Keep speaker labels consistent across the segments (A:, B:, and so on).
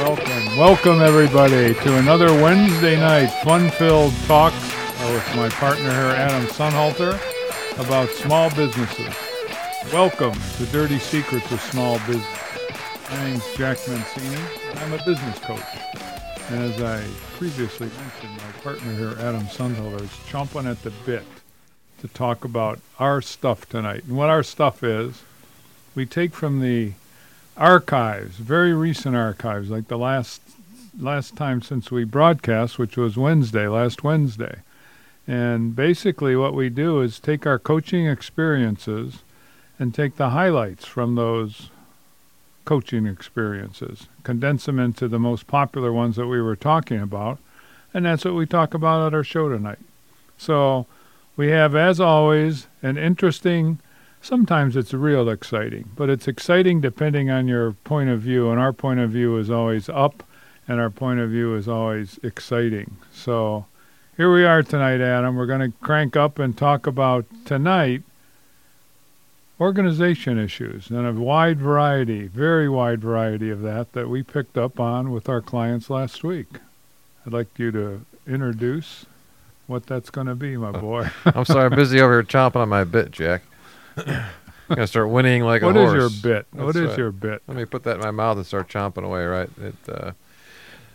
A: welcome, welcome everybody to another Wednesday night fun-filled talk uh, with my partner here, Adam Sonhalter, about small businesses. Welcome to Dirty Secrets of Small Business. My name's Jack Mancini. I'm a business coach. And as I previously mentioned, my partner here, Adam Sonhalter, is chomping at the bit to talk about our stuff tonight. And what our stuff is, we take from the archives, very recent archives, like the last last time since we broadcast, which was Wednesday, last Wednesday. And basically what we do is take our coaching experiences and take the highlights from those coaching experiences, condense them into the most popular ones that we were talking about, and that's what we talk about at our show tonight. So we have, as always, an interesting sometimes it's real exciting, but it's exciting depending on your point of view. And our point of view is always up, and our point of view is always exciting. So here we are tonight, Adam. We're going to crank up and talk about tonight organization issues and a wide variety, very wide variety of that that we picked up on with our clients last week. I'd like you to introduce what that's going to be, my uh, boy.
B: I'm sorry, I'm busy over here chomping on my bit, Jack. I'm gonna start whinnying like
A: what
B: a
A: is
B: horse.
A: your bit?
B: That's
A: what is
B: right.
A: your bit?
B: Let me put that in my mouth and start chomping away. Right. It. Uh,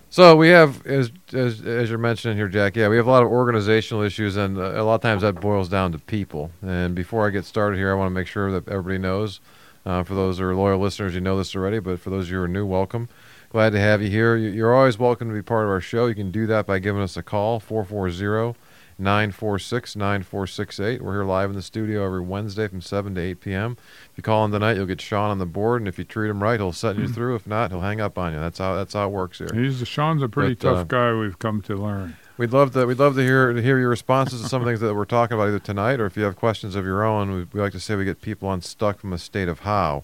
B: so we have, as, as as you're mentioning here, Jack. Yeah, we have a lot of organizational issues, and uh, a lot of times that boils down to people. And before I get started here, I want to make sure that everybody knows. Uh, for those who are loyal listeners, you know this already, but for those of you who are new, welcome. Glad to have you here. You're always welcome to be part of our show. You can do that by giving us a call, 440 946 9468. We're here live in the studio every Wednesday from 7 to 8 p.m. If you call in tonight, you'll get Sean on the board, and if you treat him right, he'll set you through. If not, he'll hang up on you. That's how that's how it works here.
A: He's Sean's a pretty
B: But, uh,
A: tough guy. We've come to learn.
B: We'd love to we'd love to hear to hear your responses to some things that we're talking about either tonight or if you have questions of your own. We, we like to say we get people unstuck from a state of how.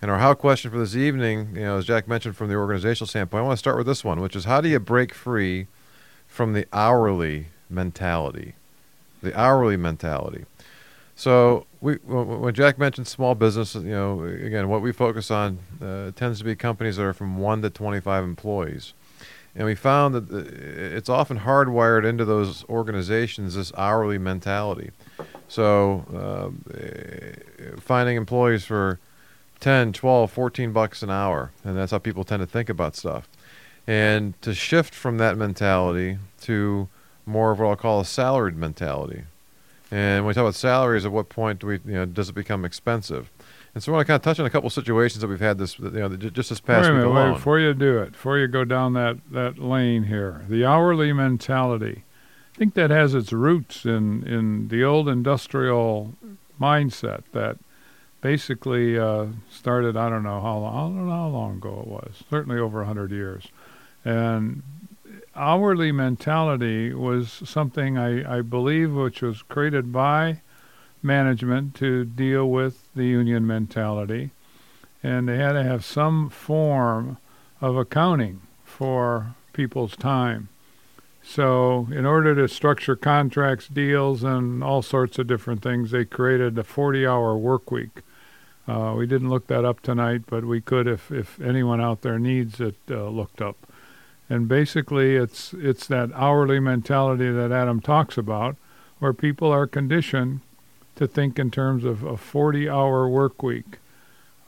B: And our how question for this evening, you know, as Jack mentioned from the organizational standpoint, I want to start with this one, which is how do you break free from the hourly mentality? The hourly mentality. So we, when Jack mentioned small business, you know, again, what we focus on uh, tends to be companies that are from one to 25 employees. And we found that it's often hardwired into those organizations this hourly mentality. So eh, finding employees for 10, 12, 14 bucks an hour, and that's how people tend to think about stuff. And to shift from that mentality to more of what I'll call a salaried mentality. And when we talk about salaries, at what point do we, you know, does it become expensive? And so I want to kind of touch on a couple of situations that we've had this, you know, just this past
A: wait a
B: week
A: minute, wait, before you do it, before you go down that, that lane here, the hourly mentality. I think that has its roots in, in the old industrial mindset that basically uh, started, I don't know how long, I don't know how long ago it was, certainly over a 100 years. And hourly mentality was something I, I believe which was created by management to deal with the union mentality. And they had to have some form of accounting for people's time. So, in order to structure contracts, deals, and all sorts of different things, they created a 40 hour work week. Uh, we didn't look that up tonight, but we could if, if anyone out there needs it uh, looked up. And basically, it's, it's that hourly mentality that Adam talks about, where people are conditioned to think in terms of a 40 hour work week.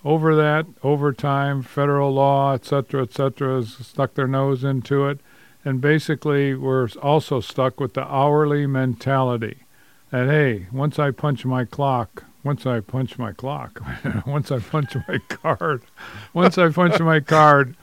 A: Over that, overtime, federal law, et cetera, et cetera, has stuck their nose into it. And basically, we're also stuck with the hourly mentality that, hey, once I punch my clock, once I punch my clock, once I punch my card, once I punch my card,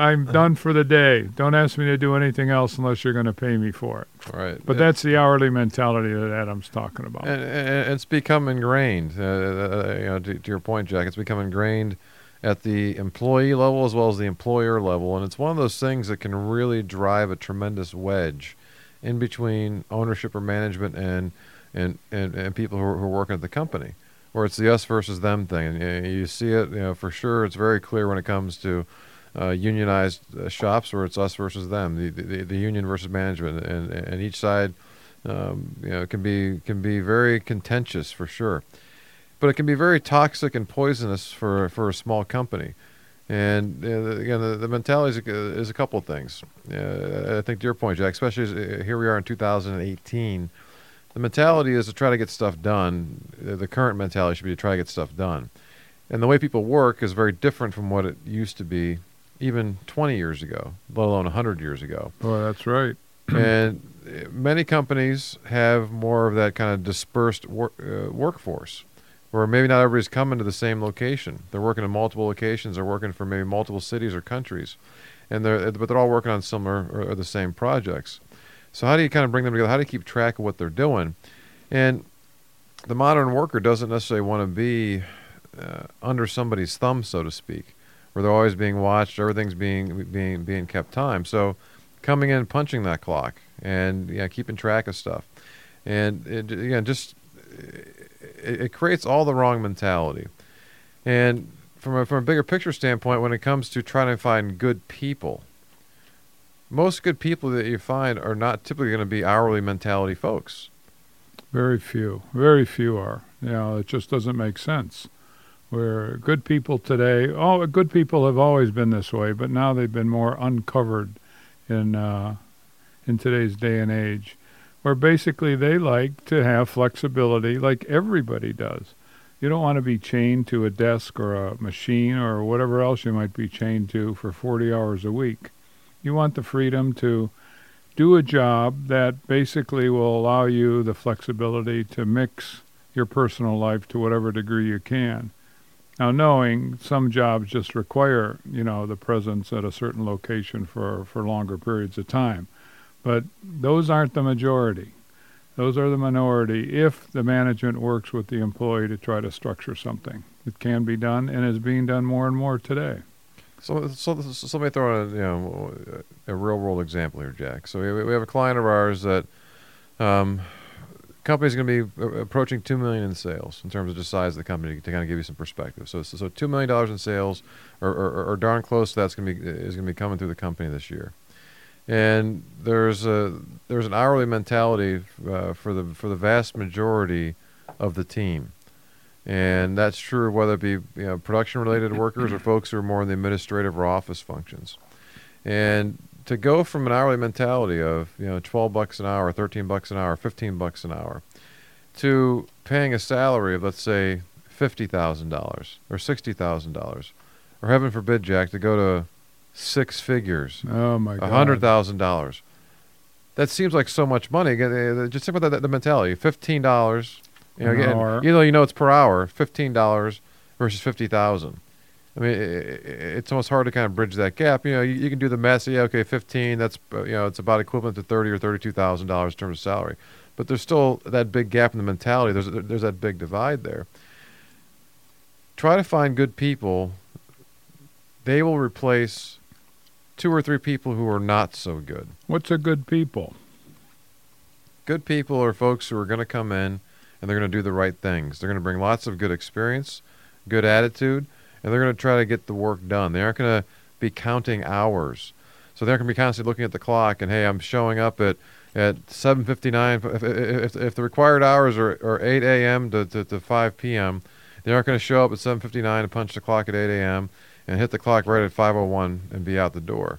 A: I'm done for the day. Don't ask me to do anything else unless you're going to pay me for it.
B: right.
A: But
B: Yeah.
A: that's the hourly mentality that Adam's talking about.
B: and, and it's become ingrained. Uh, uh, you know, to, to your point, Jack, it's become ingrained at the employee level as well as the employer level, and it's one of those things that can really drive a tremendous wedge in between ownership or management and and and, and people who are, who are working at the company, where it's the us versus them thing. And you, you see it, you know, for sure. It's very clear when it comes to uh, unionized uh, shops where it's us versus them, the, the the union versus management, and and each side, um, you know, can be can be very contentious for sure, but it can be very toxic and poisonous for for a small company. And uh, again, the, the mentality is a, is a couple of things. Uh, I think to your point, Jack, especially as, uh, here we are in 2018, the mentality is to try to get stuff done. The current mentality should be to try to get stuff done. And the way people work is very different from what it used to be even 20 years ago, let alone 100 years ago.
A: Boy, that's right.
B: and uh, many companies have more of that kind of dispersed wor- uh, workforce where maybe not everybody's coming to the same location. They're working in multiple locations. They're working for maybe multiple cities or countries, and they're but they're all working on similar or, or the same projects. So how do you kind of bring them together? How do you keep track of what they're doing? And the modern worker doesn't necessarily want to be uh, under somebody's thumb, so to speak, where they're always being watched, everything's being being being kept time. So coming in, punching that clock, and yeah, keeping track of stuff, and it, again, just it, it creates all the wrong mentality. And from a, from a bigger picture standpoint, when it comes to trying to find good people, most good people that you find are not typically going to be hourly mentality folks.
A: Very few. Very few are. You know, it just doesn't make sense. Where good people today, oh, good people have always been this way, but now they've been more uncovered in uh, in today's day and age where basically they like to have flexibility like everybody does. You don't want to be chained to a desk or a machine or whatever else you might be chained to for 40 hours a week. You want the freedom to do a job that basically will allow you the flexibility to mix your personal life to whatever degree you can. Now, knowing some jobs just require, you know, the presence at a certain location for, for longer periods of time. But those aren't the majority. Those are the minority if the management works with the employee to try to structure something. It can be done and is being done more and more today.
B: So, so, so me throw in you know, a real world example here, Jack. So we, we have a client of ours that um, company's going to be approaching two million in sales in terms of the size of the company to kind of give you some perspective. So, so, so two million dollars in sales, or, or, or darn close to that's going to be is going to be coming through the company this year. And there's a there's an hourly mentality uh, for the for the vast majority of the team, and that's true whether it be you know, production related workers or folks who are more in the administrative or office functions, and to go from an hourly mentality of you know 12 bucks an hour, 13 bucks an hour, 15 bucks an hour, to paying a salary of let's say fifty thousand dollars or sixty thousand dollars, or heaven forbid, Jack, to go to six figures.
A: Oh my God,
B: hundred thousand dollars. That seems like so much money. Eh, eh, just think about that, the mentality. Fifteen dollars. You know, again, even though you know it's per hour, fifteen dollars versus fifty thousand. I mean, it's almost hard to kind of bridge that gap. You know, you, you can do the math. Yeah, okay, fifteen. That's uh, you know, it's about equivalent to thirty or thirty-two thousand dollars in terms of salary. But there's still that big gap in the mentality. There's there's that big divide there. Try to find good people. They will replace two or three people who are not so good.
A: What's a good people?
B: Good people are folks who are going to come in and they're going to do the right things. They're going to bring lots of good experience, good attitude, and they're going to try to get the work done. They aren't going to be counting hours. So they're going to be constantly looking at the clock and hey, I'm showing up at at 7:59. If, if, if the required hours are, are 8 a.m. To, to, to 5 p.m., they aren't going to show up at 7:59 and punch the clock at 8 a.m and hit the clock right at 5:01 and be out the door.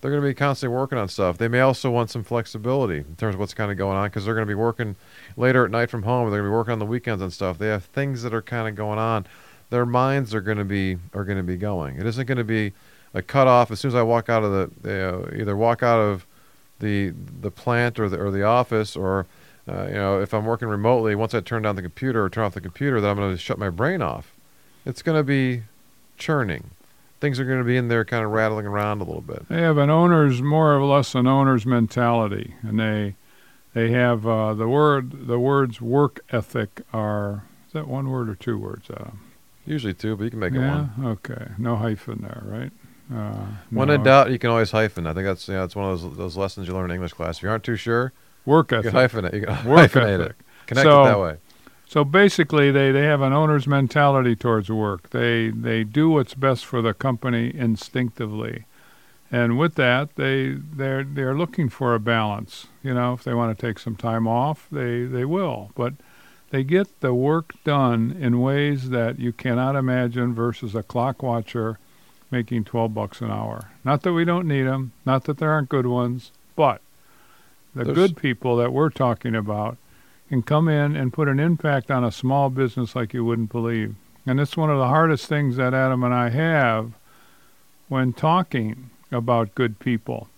B: They're going to be constantly working on stuff. They may also want some flexibility in terms of what's kind of going on because they're going to be working later at night from home. They're going to be working on the weekends and stuff. They have things that are kind of going on. Their minds are going to be are going to be going. It isn't going to be a cutoff as soon as I walk out of the you know, either walk out of the the plant or the or the office or uh, you know if I'm working remotely once I turn down the computer or turn off the computer that I'm going to shut my brain off. It's going to be churning things are going to be in there kind of rattling around a little bit.
A: They have an owner's more or less an owner's mentality, and they they have uh, the word the words work ethic are is that one word or two words? Uh,
B: Usually two, but you can make
A: yeah?
B: it one.
A: Okay, no hyphen there, right?
B: Uh, when no. in doubt, you can always hyphen. I think that's you know, it's one of those those lessons you learn in English class. If you aren't too sure,
A: work ethic.
B: You can hyphen it. You can
A: work
B: hyphenate
A: ethic.
B: it. Connect
A: so,
B: it that way.
A: So basically, they, they have an owner's mentality towards work. They they do what's best for the company instinctively, and with that, they they're they're looking for a balance. You know, if they want to take some time off, they they will, but they get the work done in ways that you cannot imagine versus a clock watcher making 12 bucks an hour. Not that we don't need them, not that there aren't good ones, but the
B: There's-
A: good people that we're talking about can come in and put an impact on a small business like you wouldn't believe. And it's one of the hardest things that Adam and I have when talking about good people.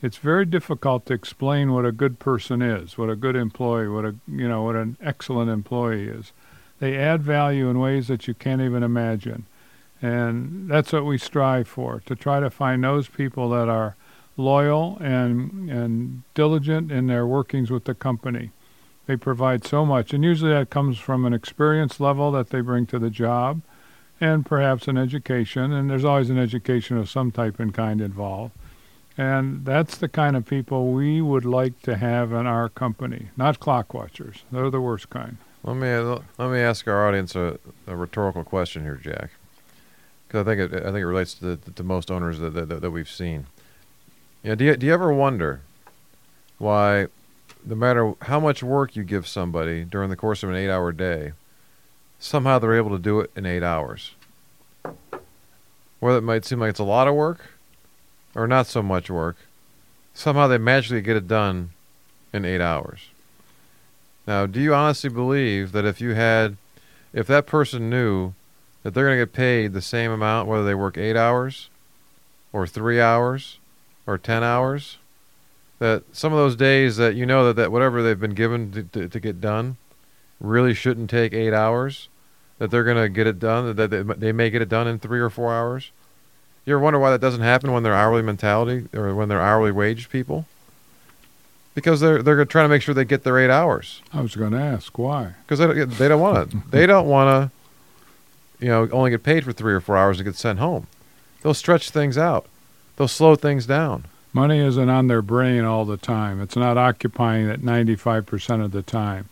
A: It's very difficult to explain what a good person is, what a good employee, what a you know, what an excellent employee is. They add value in ways that you can't even imagine. And that's what we strive for, to try to find those people that are loyal and and diligent in their workings with the company. They provide so much, and usually that comes from an experience level that they bring to the job, and perhaps an education. And there's always an education of some type and kind involved. And that's the kind of people we would like to have in our company, not clock watchers. They're the worst kind.
B: Let me uh, let me ask our audience a, a rhetorical question here, Jack, because I think it I think it relates to the, most owners that, that that we've seen. Know, do you do you ever wonder why, no matter how much work you give somebody during the course of an eight-hour day, somehow they're able to do it in eight hours? Whether it might seem like it's a lot of work, or not so much work, somehow they magically get it done in eight hours. Now, do you honestly believe that if you had, if that person knew that they're going to get paid the same amount whether they work eight hours, or three hours, or ten hours, that some of those days that you know that, that whatever they've been given to, to, to get done really shouldn't take eight hours, that they're going to get it done, that they, they may get it done in three or four hours? You ever wonder why that doesn't happen when they're hourly mentality or when they're hourly wage people? Because they're they're trying to make sure they get their eight hours
A: I was going to ask why.
B: because they don't, they don't want to. They don't want to, you know, only get paid for three or four hours and get sent home. They'll stretch things out. They'll slow things down.
A: Money isn't on their brain all the time. It's not occupying it 95% of the time.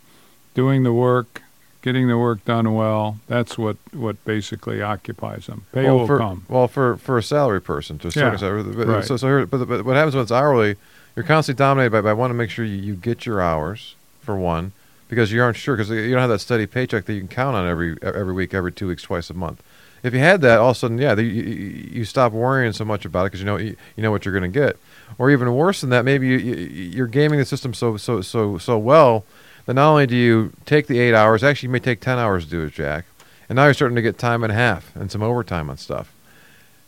A: Doing the work, getting the work done well, that's what, what basically occupies them. Pay
B: well,
A: will
B: for,
A: come.
B: Well, for for a salary person to a certain
A: Yeah,
B: salary, but,
A: right.
B: so so here, but, but what happens when it's hourly? You're constantly dominated by by wanting to make sure you, you get your hours for one because you aren't sure because you don't have that steady paycheck that you can count on every every week, every two weeks, twice a month. If you had that, all of a sudden, yeah, the, you, you you stop worrying so much about it because you know you, you know what you're going to get. Or even worse than that, maybe you, you, you're gaming the system so so so so well that not only do you take the eight hours, actually you may take ten hours to do it, Jack, and now you're starting to get time and a half and some overtime on stuff,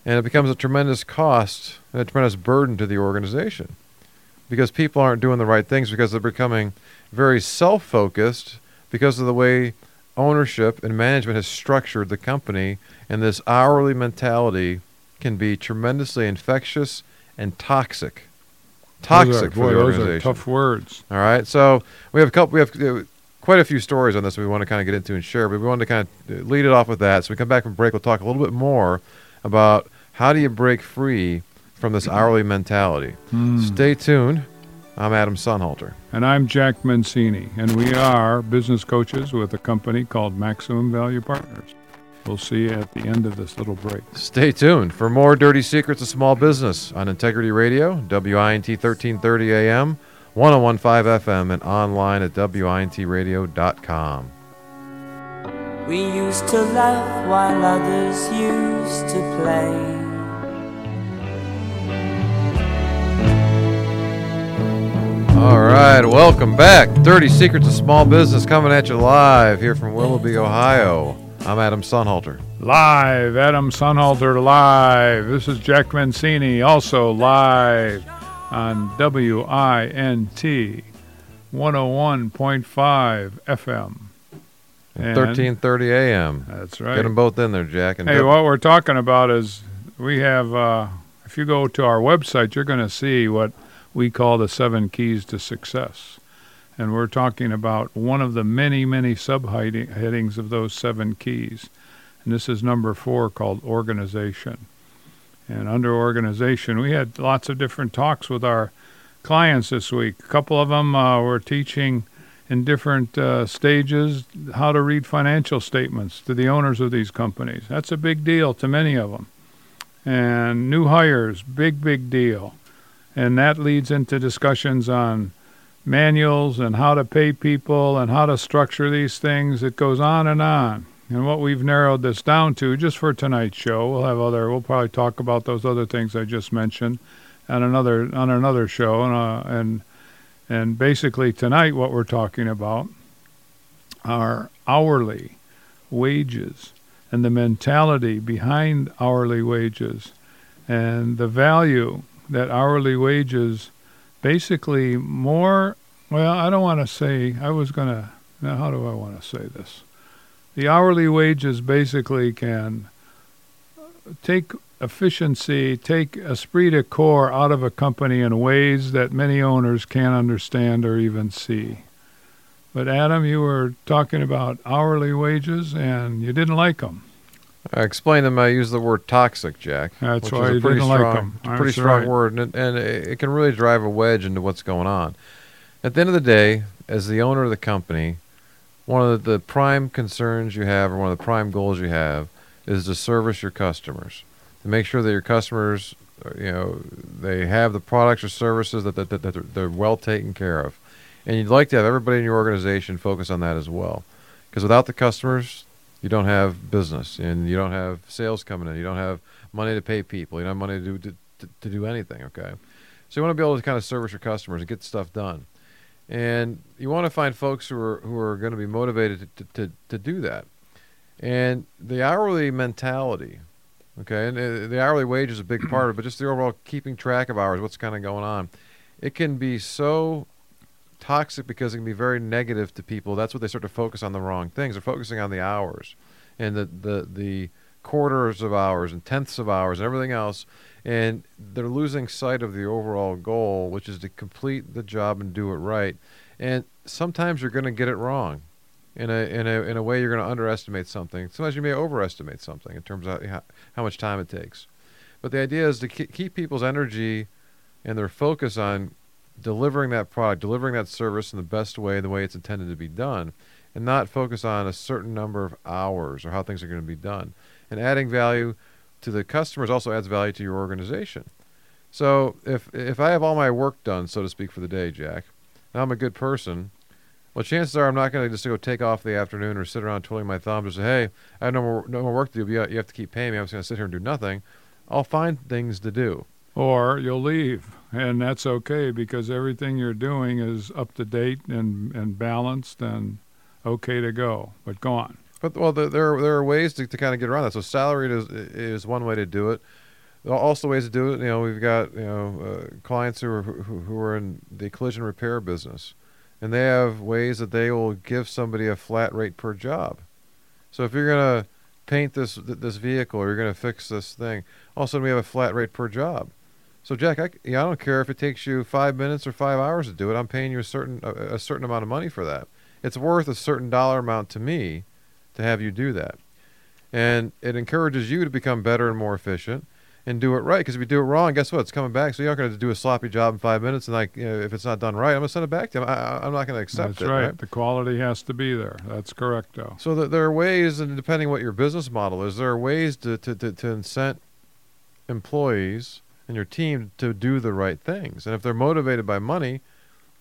B: and it becomes a tremendous cost and a tremendous burden to the organization. Because people aren't doing the right things because they're becoming very self-focused because of the way ownership and management has structured the company. And this hourly mentality can be tremendously infectious and toxic toxic
A: are,
B: for
A: boy,
B: the
A: those
B: organization.
A: tough words.
B: all right so we have a couple we have uh, quite a few stories on this we want to kind of get into and share but we wanted to kind of uh, lead it off with that. So we come back from break we'll talk a little bit more about how do you break free from this hourly mentality.
A: Hmm.
B: stay tuned. I'm adam sonhalter.
A: And I'm Jack Mancini, and we are business coaches with a company called Maximum Value Partners. We'll see you at the end of this little break.
B: Stay tuned for more Dirty Secrets of Small Business on Integrity Radio, WINT 1330 AM, 1015 FM, and online at WINTradio.com.
C: We used to laugh while others used to play.
B: All right, welcome back. Dirty Secrets of Small Business coming at you live here from Willoughby, Ohio. I'm Adam Sonhalter.
A: Live, Adam Sonhalter live. This is Jack Mancini, also live on WINT 101.5 FM. And-
B: 1330 AM.
A: That's right.
B: Get them both in there, Jack. And
A: Hey, what we're talking about is we have, uh, if you go to our website, you're going to see what we call the seven keys to success. And we're talking about one of the many, many subheadings of those seven keys. And this is number four called organization. And under organization, we had lots of different talks with our clients this week. A couple of them uh, were teaching in different uh, stages how to read financial statements to the owners of these companies. That's a big deal to many of them. And new hires, big, big deal. And that leads into discussions on manuals and how to pay people and how to structure these things. It goes on and on. And what we've narrowed this down to, just for tonight's show, we'll have other. We'll probably talk about those other things I just mentioned, on another on another show. And uh, and and basically tonight, what we're talking about are hourly wages and the mentality behind hourly wages and the value that hourly wages basically more well i don't want to say i was going to now how do i want to say this the hourly wages basically can uh, take efficiency take esprit de corps out of a company in ways that many owners can't understand or even see but adam you were talking about hourly wages and you didn't like them
B: I explained them. I use the word toxic, Jack.
A: That's
B: which
A: why
B: is
A: you
B: a pretty
A: didn't like
B: strong,
A: 'em.
B: it's a pretty strong word, and, and it can really drive a wedge into what's going on. At the end of the day, as the owner of the company, one of the, prime concerns you have, or one of the prime goals you have, is to service your customers, to make sure that your customers, uh, you know, they have the products or services that, that, that, that they're, they're well taken care of, and you'd like to have everybody in your organization focus on that as well, because without the customers, you don't have business and you don't have sales coming in. You don't have money to pay people. You don't have money to do to, to do anything. Okay, so you want to be able to kind of service your customers and get stuff done, and you want to find folks who are who are going to be motivated to, to, to do that. And the hourly mentality, okay, and uh, the hourly wage is a big part of it, but just the overall keeping track of hours, what's kind of going on, it can be so toxic because it can be very negative to people. That's what they start to focus on the wrong things. They're focusing on the hours and the the the quarters of hours and tenths of hours and everything else, and they're losing sight of the overall goal, which is to complete the job and do it right. And sometimes you're going to get it wrong. In a, in, a, in a way, you're going to underestimate something. Sometimes you may overestimate something in terms of how, how much time it takes. But the idea is to ke- keep people's energy and their focus on delivering that product, delivering that service in the best way, the way it's intended to be done, and not focus on a certain number of hours or how things are going to be done. And adding value to the customers also adds value to your organization. So if if I have all my work done, so to speak, for the day, Jack, and I'm a good person, well, chances are I'm not going to just go take off the afternoon or sit around twiddling my thumbs and say, "Hey, I have no more no more work to do. You have to keep paying me. I'm just going to sit here and do nothing." I'll find things to do.
A: or you'll leave and that's okay because everything you're doing is up to date and, and balanced and okay to go but go on
B: But well, there there are, there are ways to, to kind of get around that. So salaried is is one way to do it. Also, ways to do it. You know, we've got you know uh, clients who are who, who are in the collision repair business, and they have ways that they will give somebody a flat rate per job. So if you're gonna paint this this vehicle or you're gonna fix this thing, all of a sudden we have a flat rate per job. So Jack, I, yeah, I don't care if it takes you five minutes or five hours to do it. I'm paying you a certain a, a certain amount of money for that. It's worth a certain dollar amount to me to have you do that. And it encourages you to become better and more efficient and do it right. Because if you do it wrong, guess what? It's coming back. So you're not going to do a sloppy job in five minutes. And like, you know, if it's not done right, I'm going to send it back to him. I, I'm not going to accept
A: that's
B: it.
A: right. the quality has to be there that's correct though
B: So th- there are ways, and depending what your business model is, there are ways to, to, to, to incent employees and your team to do the right things. And if they're motivated by money,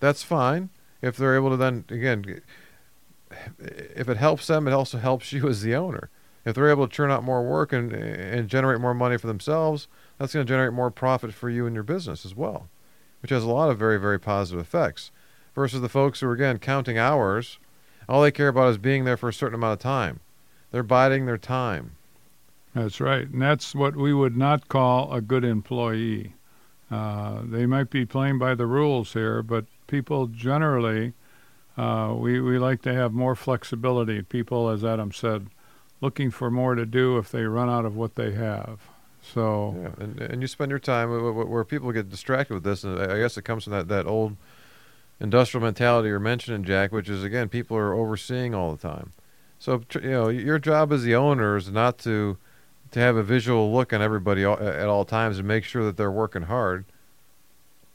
B: that's fine. If they're able to then, again, if it helps them, it also helps you as the owner. If they're able to churn out more work and, and generate more money for themselves, that's going to generate more profit for you and your business as well, which has a lot of very, very positive effects. Versus the folks who are, again, counting hours, all they care about is being there for a certain amount of time. They're biding their time.
A: That's right. And that's what we would not call a good employee. Uh, they might be playing by the rules here, but people generally, uh, we, we like to have more flexibility. People, as Adam said, looking for more to do if they run out of what they have. So,
B: Yeah, and, and you spend your time wh- wh- where people get distracted with this, and I I guess it comes from that, that old industrial mentality you're mentioning, Jack, which is again people are overseeing all the time. So you know your job as the owner is not to to have a visual look on everybody at all times and make sure that they're working hard.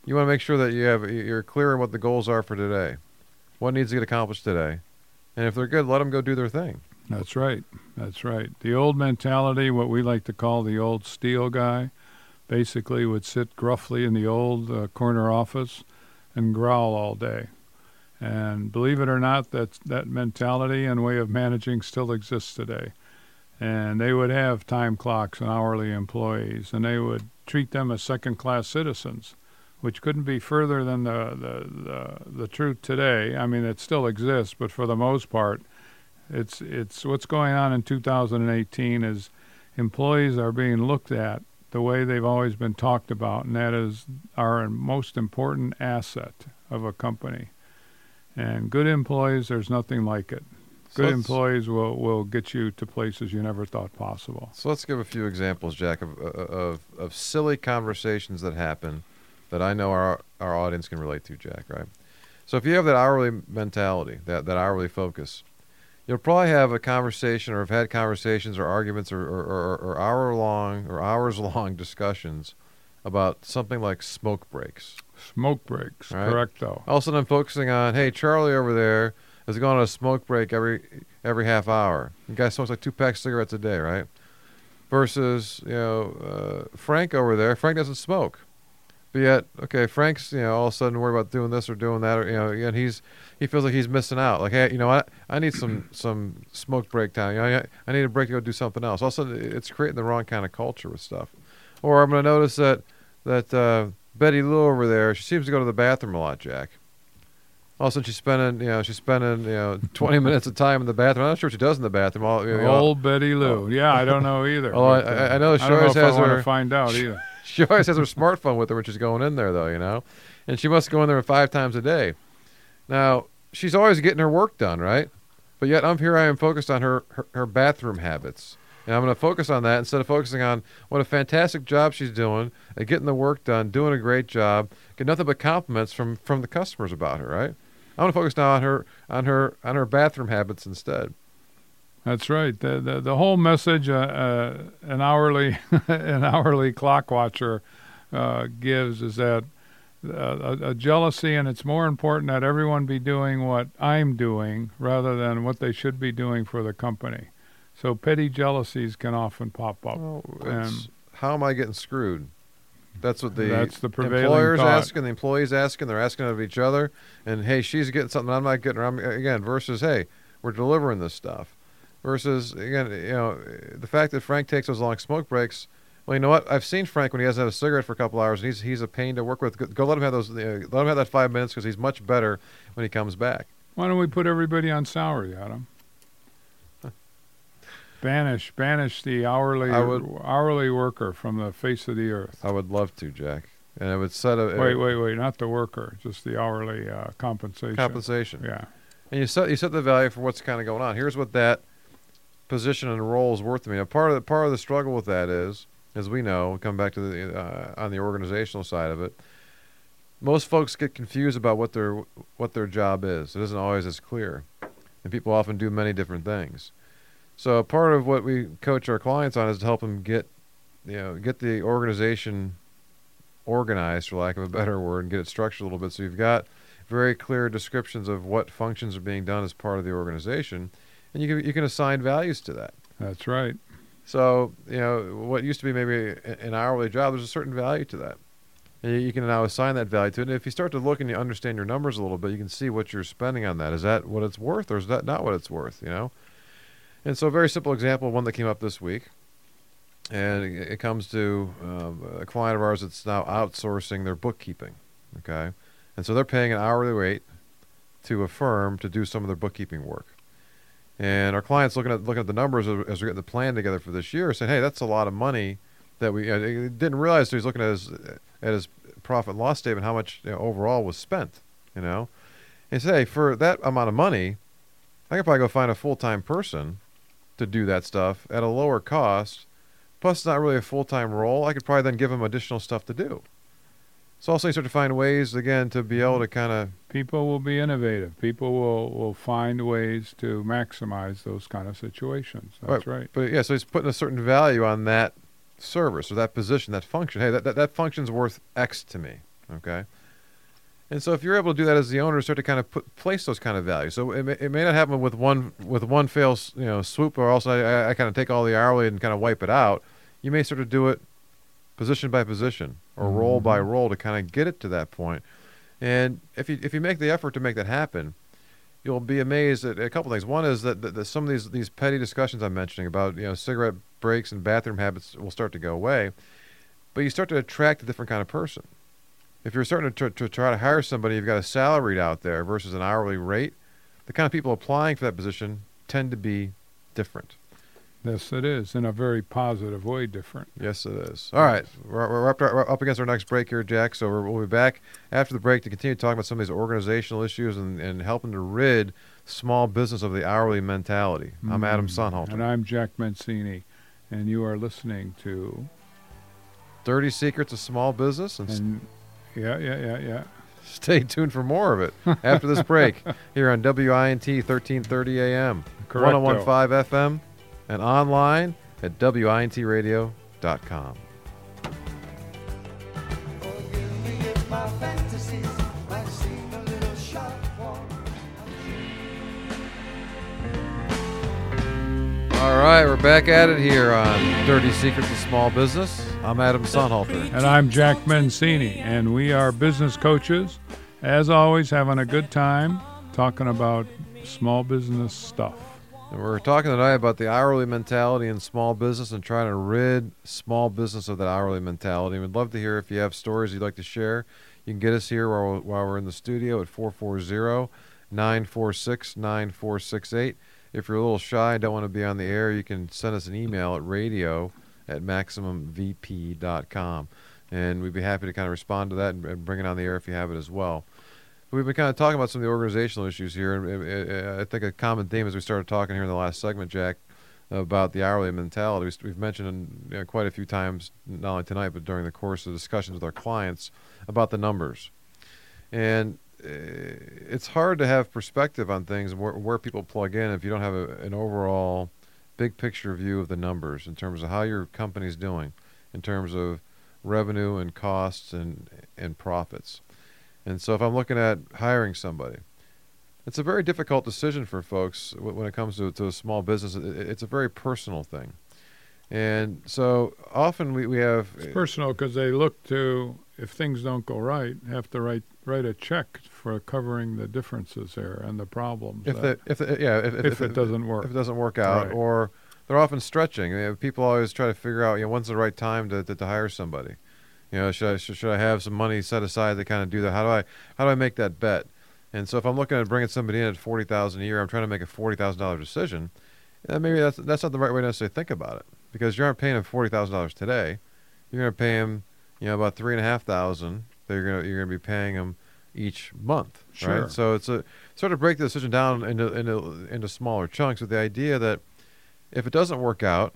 B: You want to make sure that you have you're clear on what the goals are for today, what needs to get accomplished today, and if they're good, let them go do their thing.
A: That's right. That's right. The old mentality, what we like to call the old steel guy, basically would sit gruffly in the old uh, corner office and growl all day. And believe it or not, that that mentality and way of managing still exists today. And they would have time clocks and hourly employees, and they would treat them as second-class citizens, which couldn't be further than the, the, the, the truth today. I mean, it still exists, but for the most part, it's it's what's going on in 2018 is employees are being looked at the way they've always been talked about, and that is our most important asset of a company. And good employees, there's nothing like it. Good
B: let's-
A: employees will, will get you to places you never thought possible.
B: So let's give a few examples, Jack, of, uh, of, of silly conversations that happen that I know our, our audience can relate to, Jack, right? So if you have that hourly mentality, that, that hourly focus, you'll probably have a conversation or have had conversations or arguments or, or, or, or hour long or hours long discussions about something like smoke breaks.
A: Smoke breaks,
B: Right.
A: correct though.
B: All of a sudden, I'm focusing on, hey, Charlie over there is going on a smoke break every every half hour. The guy smokes like two packs of cigarettes a day, right? Versus, you know, uh, Frank over there. Frank doesn't smoke, but yet, okay, Frank's, you know, all of a sudden worried about doing this or doing that, or you know, and he's he feels like he's missing out. Like, hey, you know, I I need some some smoke break time. You know, I, I need a break to go do something else. All of a sudden, it's creating the wrong kind of culture with stuff. Or I'm going to notice that that uh, Betty Lou over there, she seems to go to the bathroom a lot, Jack. All of a sudden, she's spending, you know, she's spending, you know, 20 minutes of time in the bathroom. I'm not sure what she does in the bathroom. All, you know,
A: Old Betty Lou. Yeah, I don't know either.
B: Oh, I- I- I know she
A: I don't
B: always
A: know if
B: has
A: I want
B: her-
A: to find out either.
B: she always has her smartphone with her when she's going in there, though, you know, and she must go in there five times a day. Now, she's always getting her work done, right? But yet, I'm here. I am focused on her her, her bathroom habits, and I'm going to focus on that instead of focusing on what a fantastic job she's doing at getting the work done, doing a great job, get nothing but compliments from from the customers about her, right? I want to focus now on her on her on her bathroom habits instead.
A: That's right. The the, the whole message uh, uh, an hourly an hourly clock watcher uh, gives is that uh, a, a jealousy, and it's more important that everyone be doing what I'm doing rather than what they should be doing for the company. So petty jealousies can often pop up.
B: Well,
A: and
B: how am I getting screwed? That's what the
A: That's the prevailing
B: employers
A: thought.
B: asking, the employees asking. They're asking of each other, and hey, she's getting something I'm not getting. Or I'm, again, versus hey, we're delivering this stuff. Versus again, you know, the fact that Frank takes those long smoke breaks. Well, you know what? I've seen Frank when he hasn't had a cigarette for a couple hours, and he's he's a pain to work with. Go, go let him have those. Uh, let him have that five minutes because he's much better when he comes back.
A: Why don't we put everybody on salary, Adam? Banish, banish the hourly
B: would-
A: hourly worker from the face of the earth.
B: I would love to, Jack, and I would set a
A: Wait, wait, wait! Not the worker, just the hourly uh, compensation.
B: compensation.
A: Yeah,
B: and you set you set the value for what's kind of going on. Here's what that position and role is worth to me. Now, part of the part of the struggle with that is, as we know, come back to the uh, on the organizational side of it. Most folks get confused about what their what their job is. It isn't always as clear, and people often do many different things. So part of what we coach our clients on is to help them get, you know, get the organization organized, for lack of a better word, and get it structured a little bit. So you've got very clear descriptions of what functions are being done as part of the organization, and you can you can assign values to that.
A: that's right.
B: So you know what used to be maybe an hourly job, there's a certain value to that, and you- can now assign that value to it. And if you start to look and you understand your numbers a little bit, you can see what you're spending on that. Is that what it's worth, or is that not what it's worth? You know. And so, a very simple example, one that came up this week, and it, it comes to um, a client of ours that's now outsourcing their bookkeeping. Okay, and so they're paying an hourly rate to a firm to do some of their bookkeeping work. And our clients looking at looking at the numbers as we're getting the plan together for this year, saying, "Hey, that's a lot of money that we uh, didn't realize." So he's looking at his at his profit and loss statement, how much you know, overall was spent. You know, and said, "Hey, for that amount of money, I could probably go find a full time person to do that stuff at a lower cost. Plus, it's not really a full time role. I could probably then give him additional stuff to do." So also, you start to find ways again to be able to kind of
A: People will be innovative. People will, will find ways to maximize those kind of situations. That's right.
B: But yeah, so he's putting a certain value on that service or that position, that function. Hey, that, that, that function's worth X to me. Okay. And so if you're able to do that as the owner, start to kind of put place those kind of values. So it may, it may not happen with one with one fail you know swoop, or else I, I kind of take all the hourly and kind of wipe it out. You may sort of do it position by position or mm-hmm. role by role to kind of get it to that point. And if you if you make the effort to make that happen, you'll be amazed at a couple things. One is that, that, that some of these these petty discussions I'm mentioning about you know cigarette breaks and bathroom habits will start to go away, but you start to attract a different kind of person. If you're starting to, to try to hire somebody, you've got a salaried out there versus an hourly rate. The kind of people applying for that position tend to be different.
A: Yes, it is in a very positive way. Different.
B: Yes, it is. All right, we're, we're, up, we're up against our next break here, Jack. So we'll be back after the break to continue talking about some of these organizational issues and, and helping to rid small business of the hourly mentality. I'm mm-hmm.
A: Adam.
B: Sonhalter.
A: And I'm Jack Mancini, and you are listening to.
B: Dirty Secrets of Small Business, and,
A: And yeah, yeah, yeah, yeah.
B: stay tuned for more of it after this break here on WINT 1330 AM,
A: Correcto.
B: 1015 FM, and online at WINTradio.com. All right, we're back at it here on Dirty Secrets of Small Business. I'm Adam Sonhalter.
A: And I'm Jack Mancini, and we are business coaches. As always, having a good time talking about small business stuff.
B: And we're talking tonight about the hourly mentality in small business and trying to rid small business of that hourly mentality. We'd love to hear if you have stories you'd like to share. You can get us here while, while we're in the studio at 440 946 9468. If you're a little shy don't want to be on the air, you can send us an email at radio at maximumvp.com. And we'd be happy to kind of respond to that and bring it on the air if you have it as well. We've been kind of talking about some of the organizational issues here, and I think a common theme as we started talking here in the last segment, Jack, about the hourly mentality. We've- mentioned you know, quite a few times, not only tonight but during the course of discussions with our clients about the numbers, and uh, it's hard to have perspective on things where, where people plug in if you don't have a, an overall big picture view of the numbers in terms of how your company's doing, in terms of revenue and costs and and profits. And so if I'm looking at hiring somebody, it's a very difficult decision for folks when it comes to, to a small business. It- it- It's a very personal thing. And so often we, we have.
A: It's personal because they look to, if things don't go right, have to write write a check for covering the differences there and the problems.
B: If,
A: that-
B: the, if, the, yeah, if,
A: if it doesn't work.
B: if it doesn't work out,
A: Right.
B: or they're often stretching. I mean, people always try to figure out, you know, when's the right time to, to, to hire somebody. You know, should I should, should I have some money set aside to kind of do that? How do I how do I make that bet? And so if I'm looking at bringing somebody in at forty thousand a year, I'm trying to make a forty thousand dollar decision. And maybe that's that's not the right way to necessarily think about it because you aren't paying him forty thousand dollars today. You're going to pay him, you know, about three and a half thousand. That you're going to you're going to be paying him each month,
A: Sure.
B: right? So it's a sort of break the decision down into into into smaller chunks with the idea that if it doesn't work out,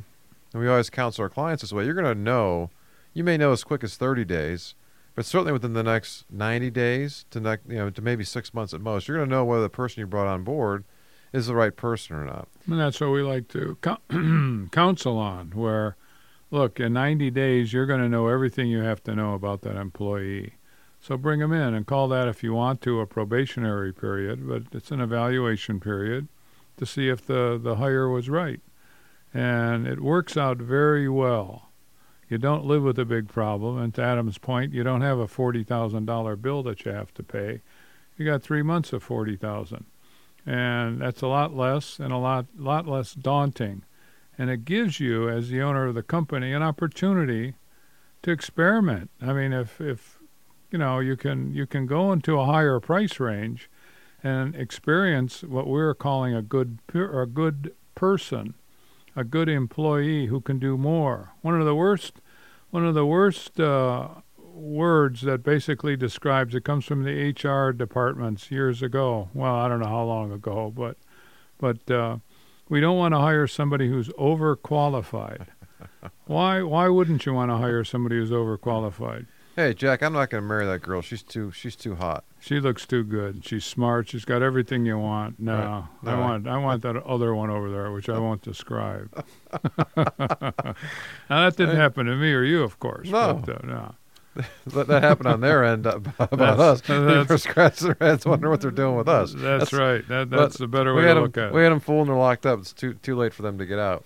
B: and we always counsel our clients this way, you're going to know. You may know as quick as 30 days, but certainly within the next 90 days to next, you know, to maybe six months at most, you're going to know whether the person you brought on board is the right person or not.
A: And that's what we like to co- counsel on, where, look, in 90 days, you're going to know everything you have to know about that employee. So bring them in and call that, if you want to, a probationary period, but it's an evaluation period to see if the, the hire was right. And it works out very well. You don't live with a big problem. And to Adam's point, you don't have a $40,000 bill that you have to pay. You got three months of 40000 and that's a lot less and a lot lot less daunting and it gives you as the owner of the company an opportunity to experiment i mean if if you know you can you can go into a higher price range and experience what we're calling a good a good person a good employee who can do more one of the worst one of the worst uh, words that basically describes it comes from the HR departments years ago. Well, I don't know how long ago, but but uh, we don't want to hire somebody who's overqualified. why why wouldn't you want to hire somebody who's overqualified?
B: Hey, Jack, I'm not going to marry that girl. She's too she's too hot.
A: She looks too good. She's smart. She's got everything you want. No,
B: Right.
A: I
B: No.
A: want I want that other one over there, which I won't describe. now that didn't happen to me or you, of course.
B: No.
A: But, uh, no.
B: That, that happened on their end uh, about us.
A: that's-
B: scratch their heads, wonder what they're doing with us.
A: That's, right. That, that's a better way to
B: them,
A: look at it.
B: we had them fooled and locked up. It's too too late for them to get out.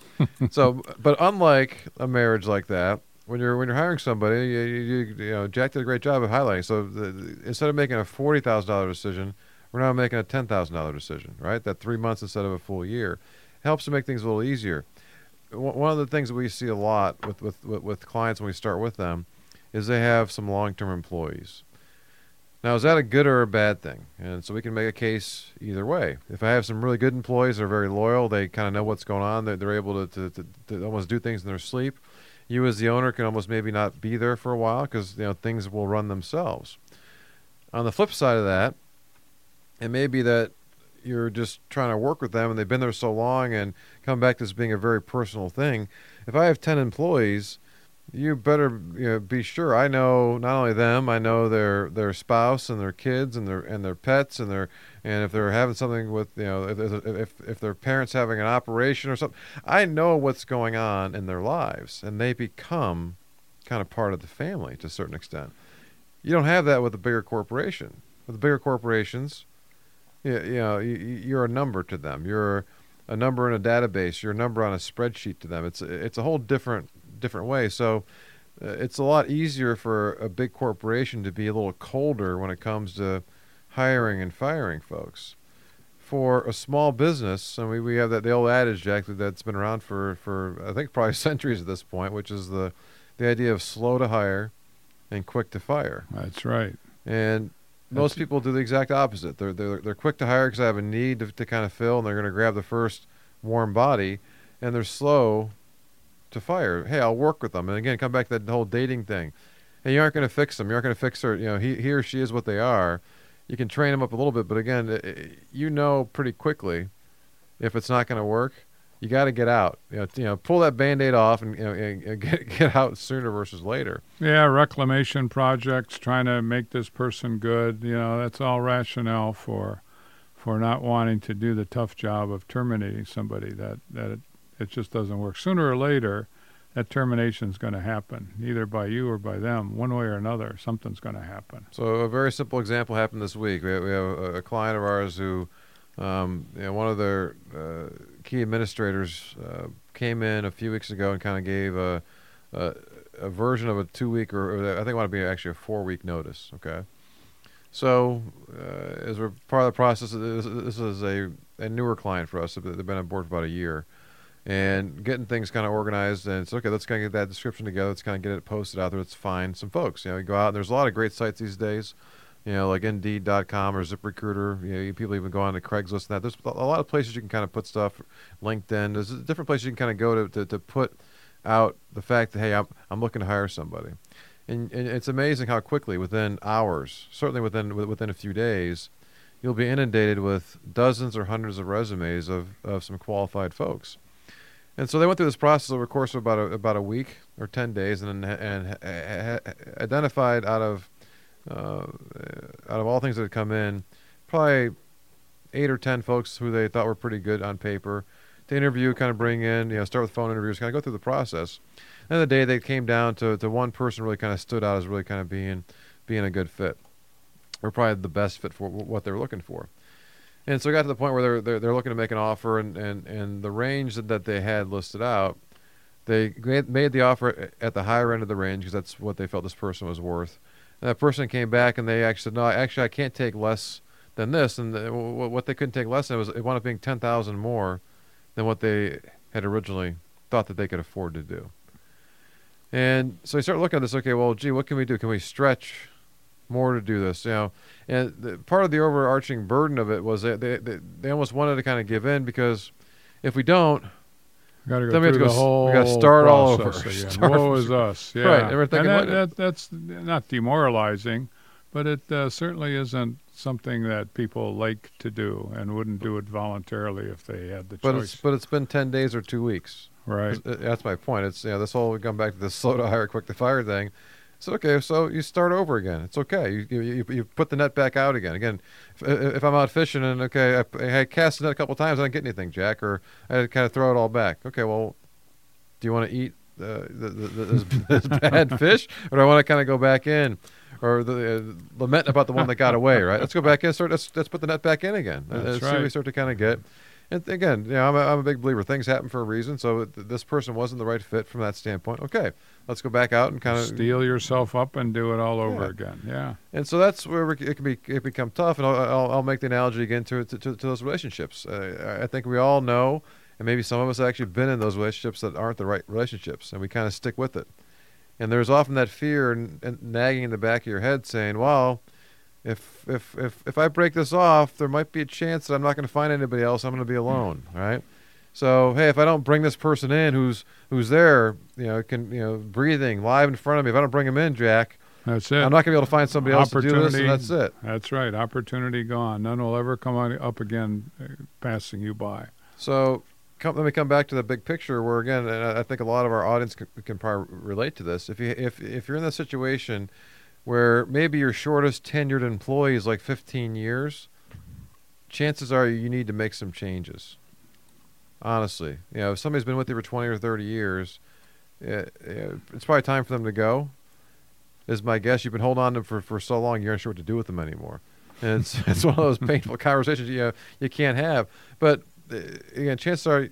B: so, but unlike a marriage like that, when you're when you're hiring somebody, you, you, you know Jack did a great job of highlighting. So the, instead of making a forty thousand dollar decision, we're now making a ten thousand dollar decision. Right, that three months instead of a full year helps to make things a little easier. One one of the things we see a lot with with, with, with clients when we start with them is they have some long term employees. Now, is that a good or a bad thing? And so we can make a case either way. If I have some really good employees that are very loyal, they kind of know what's going on, they're, they're able to, to, to, to almost do things in their sleep. You, as the owner, can almost maybe not be there for a while because you know things will run themselves. On the flip side of that, it may be that you're just trying to work with them and they've been there so long and come back to this being a very personal thing. If I have 10 employees, you better you know, be sure I know not only them, I know their their spouse and their kids and their and their pets and their and if they're having something with you know if if if their parents having an operation or something, I know what's going on in their lives and they become kind of part of the family to a certain extent. You don't have that with a bigger corporation. With the bigger corporations, you, you know you, you're a number to them. You're a number in a database. You're a number on a spreadsheet to them. It's it's a whole different different way. So uh, it's a lot easier for a big corporation to be a little colder when it comes to hiring and firing folks. For a small business, and we, we have that the old adage, Jack, that, that's been around for, for I think probably centuries at this point, which is the the idea of slow to hire and quick to fire.
A: That's right.
B: And most people do the exact opposite. They're they're, they're quick to hire because I have a need to, to kind of fill, and they're going to grab the first warm body, and they're slow to fire. Hey, I'll work with them. And again, come back to that whole dating thing. Hey, you aren't going to fix them. You aren't going to fix her. You know, he, he or she is what they are. You can train them up a little bit, but again, i- i- you know pretty quickly if it's not going to work. You got to get out. You know, you know, pull that band-aid off and, you know, and get get out sooner versus later.
A: Yeah, reclamation projects, trying to make this person good. You know, that's all rationale for for not wanting to do the tough job of terminating somebody that that it, just doesn't work. Sooner or later, that termination is going to happen, either by you or by them, one way or another. Something's going to happen.
B: So a very simple example happened this week. We have, a, client of ours who, um, you know, one of their uh, key administrators uh, came in a few weeks ago and kind of gave a, a, a version of a two-week or, or I think it to be actually a four-week notice. Okay. So uh, as we're part of the process, this, this is a, a newer client for us. They've been on board for about a year. And getting things kind of organized, and it's okay. Let's kind of get that description together. Let's kind of get it posted out there. Let's find some folks. You know, you go out. And there's a lot of great sites these days you know, like Indeed.com or ZipRecruiter. You know, people even go on to Craigslist and that. There's a lot of places you can kind of put stuff. LinkedIn. There's different places you can kind of go to, to, to put out the fact that hey, I'm I'm looking to hire somebody, and, and it's amazing how quickly within hours, certainly within within a few days, you'll be inundated with dozens or hundreds of resumes of, of some qualified folks. And so they went through this process over the course of about a, about a week or ten days, and and, identified out of uh, out of all things that had come in, probably eight or ten folks who they thought were pretty good on paper to interview, kind of bring in, you know, start with phone interviews, kind of go through the process. And the day they came down to, to one person really kind of stood out as really kind of being being a good fit, or probably the best fit for what they were looking for. And so it got to the point where they're they're, they're looking to make an offer, and, and, and the range that, they had listed out, they made the offer at the higher end of the range because that's what they felt this person was worth. And that person came back and they actually said, no, actually I can't take less than this. And the, what they couldn't take less than was it wound up being ten thousand more than what they had originally thought that they could afford to do. And so we start looking at this. Okay, well, gee, what can we do? Can we stretch more to do this? You know, and the, part of the overarching burden of it was that they, they they almost wanted to kind of give in because if we don't,
A: Got to go
B: Then we have
A: through
B: to
A: the
B: go s-
A: whole.
B: we gotta start all over.
A: Again.
B: Start
A: Woe is us. Yeah.
B: Right, and we're thinking,
A: and that, that, that's not demoralizing, but it uh, certainly isn't something that people like to do and wouldn't do it voluntarily if they had the
B: but
A: choice.
B: it's but it's been ten days or two weeks.
A: right.
B: Uh, That's my point. It's you know this whole we come back to this slow to hire, quick to fire thing. So okay, so you start over again. It's okay. You you, you, put the net back out again. Again, if, if I'm out fishing and okay, I, I cast the net a couple times, I didn't get anything, Jack, or I kind of throw it all back. Okay, well, do you want to eat uh, the, the, the, this, this bad fish, or do I want to kind of go back in, or the, uh, lament about the one that got away? Right. Let's go back in. Start. Let's let's put the net back in again. and
A: That's
B: see what we start to kind of get. And again, you know, I'm a, I'm a big believer. Things happen for a reason. So th- this person wasn't the right fit from that standpoint. Okay, let's go back out and kind of
A: Steel yourself up and do it all over
B: Yeah.
A: again. Yeah.
B: And so that's where it can be it become tough. And I'll, I'll, I'll make the analogy again to, to, to, those relationships. Uh, I think we all know, and maybe some of us have actually been in those relationships that aren't the right relationships, and we kind of stick with it. And there's often that fear and, and nagging in the back of your head, saying, "Well, if if if if I break this off, there might be a chance that I'm not going to find anybody else. I'm going to be alone, right?" So hey, if I don't bring this person in, who's who's there, you know, can you know, breathing live in front of me, if I don't bring him in, Jack,
A: That's it.
B: I'm not going to be able to find somebody else to do this, and that's it.
A: That's right. Opportunity gone. None will ever come on, up again, uh, passing you by.
B: So come, let me come back to the big picture, where again, I think a lot of our audience can, can probably relate to this. If you if if you're in that situation where maybe your shortest tenured employee is like 15 years, chances are you need to make some changes. Honestly, you know, if somebody's been with you for 20 or 30 years, uh, uh, it's probably time for them to go. Is my guess. You've been holding on to them for, for so long, you're not sure what to do with them anymore. And it's it's one of those painful conversations you you can't have. But uh, again, chances are,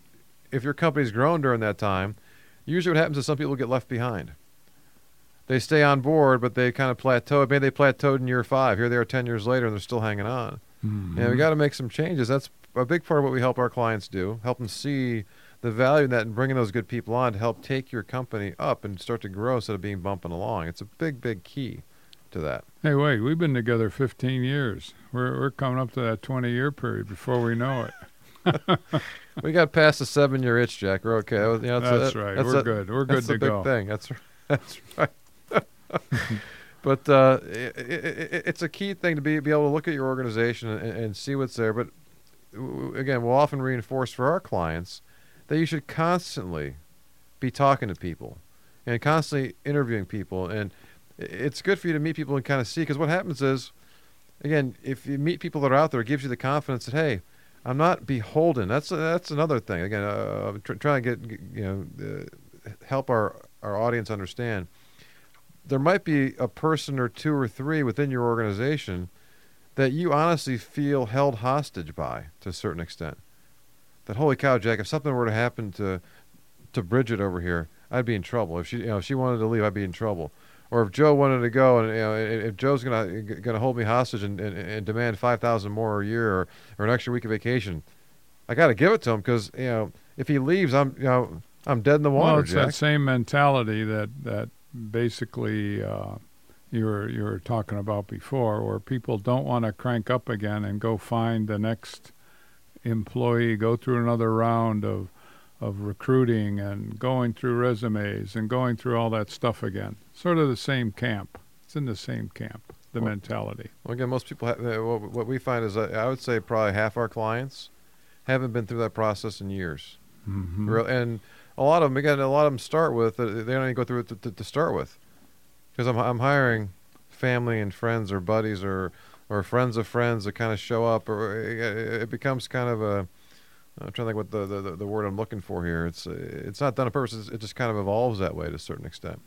B: if your company's grown during that time, usually what happens is some people get left behind. They stay on board, but they kind of plateau. Maybe they plateaued in year five. Here they are 10 years later, and they're still hanging on.
A: Mhm.
B: And we got to make some changes. That's a big part of what we help our clients do. Help them see the value in that and bringing those good people on to help take your company up and start to grow instead of being bumping along. It's a big, big key to that.
A: Hey, wait, we've been together 15 years. We're, we're coming up to that 20 year period before we know it.
B: we got past the seven-year itch, Jack. We're okay. You know,
A: That's
B: that-
A: right.
B: that's
A: We're
B: a-
A: good. We're
B: That's
A: good to
B: big
A: go.
B: thing. That's that's right. but uh, i i i it's a key thing to be be able to look at your organization and, and see what's there. But again, we'll often reinforce for our clients that you should constantly be talking to people and constantly interviewing people. And it's good for you to meet people and kind of see because what happens is, again, if you meet people that are out there, it gives you the confidence that hey. I'm not beholden. That's that's another thing. Again, uh, I'm tr- trying to get you know uh, help our our audience understand. There might be a person or two or three within your organization that you honestly feel held hostage by to a certain extent. That holy cow, Jack! If something were to happen to to Bridget over here, I'd be in trouble. If she you know if she wanted to leave, I'd be in trouble. Or if Joe wanted to go, and you know, if Joe's gonna gonna hold me hostage and, and, and demand five thousand more a year or, or an extra week of vacation, I got to give it to him because you know if he leaves, I'm you know I'm dead in the water,
A: Well, it's
B: Jack.
A: that same mentality that that basically uh, you were you were talking about before, where people don't want to crank up again and go find the next employee, go through another round of of recruiting and going through resumes and going through all that stuff again. Sort of the same camp. It's in the same camp. The
B: Well-
A: mentality.
B: Well, again, most people, ha- uh, what, what we find is that I would say probably half our clients haven't been through that process in years.
A: hmm
B: And a lot of them, again, a lot of them start with, uh, they don't even go through it to, to, to start with. Because I'm, I'm hiring family and friends or buddies or, or friends of friends that kind of show up, or it, it becomes kind of a, I'm trying to think what the, the, the word I'm looking for here. It's it's not done on purpose. It just kind of evolves that way to a certain extent.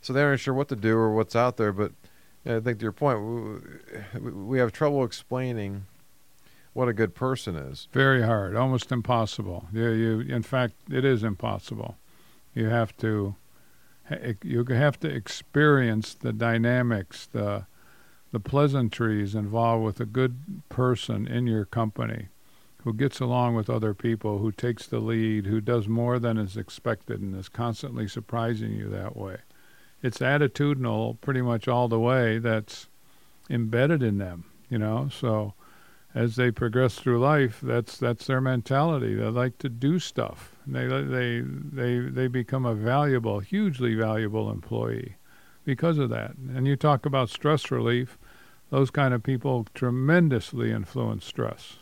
B: So they aren't sure what to do or what's out there. But yeah, I think to your point, we, we- have trouble explaining what a good person is.
A: Very hard, almost impossible. You, you, in fact, it is impossible. You have to, you have to experience the dynamics, the, the pleasantries involved with a good person in your company, who gets along with other people, who takes the lead, who does more than is expected, and is constantly surprising you that way. It's attitudinal, pretty much all the way. That's embedded in them, you know. So as they progress through life, that's that's their mentality. They like to do stuff. They they they they become a valuable, hugely valuable employee because of that. And you talk about stress relief; those kind of people tremendously influence stress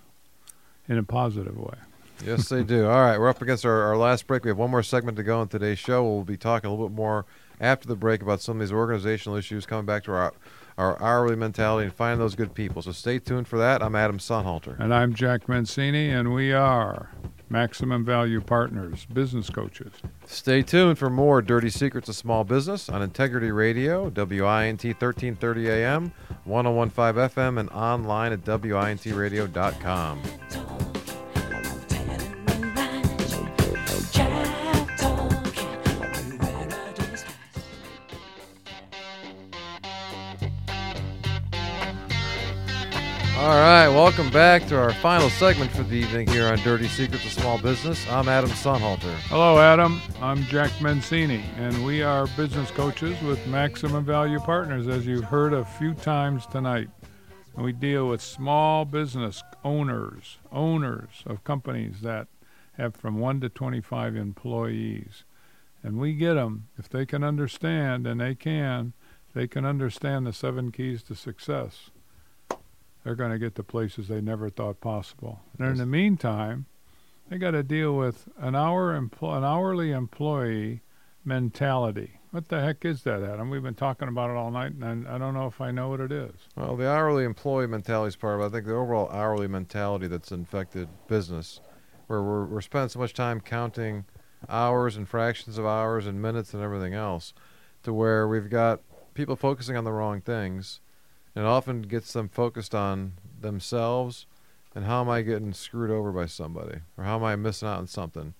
A: in a positive way.
B: Yes, they do. All right, we're up against our, our last break. We have one more segment to go in today's show. We'll be talking a little bit more after the break about some of these organizational issues, coming back to our our hourly mentality and finding those good people. So stay tuned for that. I'm Adam Sonhalter.
A: And I'm Jack Mancini, and we are Maximum Value Partners, business coaches.
B: Stay tuned for more Dirty Secrets of Small Business on Integrity Radio, WINT 1330 AM, 1015 FM, and online at WINTradio.com. right, welcome back to our final segment for the evening here on Dirty Secrets of Small Business. I'm Adam Sonhalter.
A: Hello, Adam. I'm Jack Mencini, and we are business coaches with Maximum Value Partners, as you've heard a few times tonight. And we deal with small business owners, owners of companies that have from 1 to 25 employees. And we get them if they can understand, and they can, they can understand the seven keys to success. They're going to get to places they never thought possible. And in the meantime, they got to deal with an hour empl- an hourly employee mentality. What the heck is that, Adam? We've been talking about it all night, and I, I don't know if I know what it is.
B: Well, the hourly employee mentality is part of it. I think the overall hourly mentality that's infected business, where we're, we're spending so much time counting hours and fractions of hours and minutes and everything else, to where we've got people focusing on the wrong things, and it often gets them focused on themselves and how am I getting screwed over by somebody, or how am I missing out on something,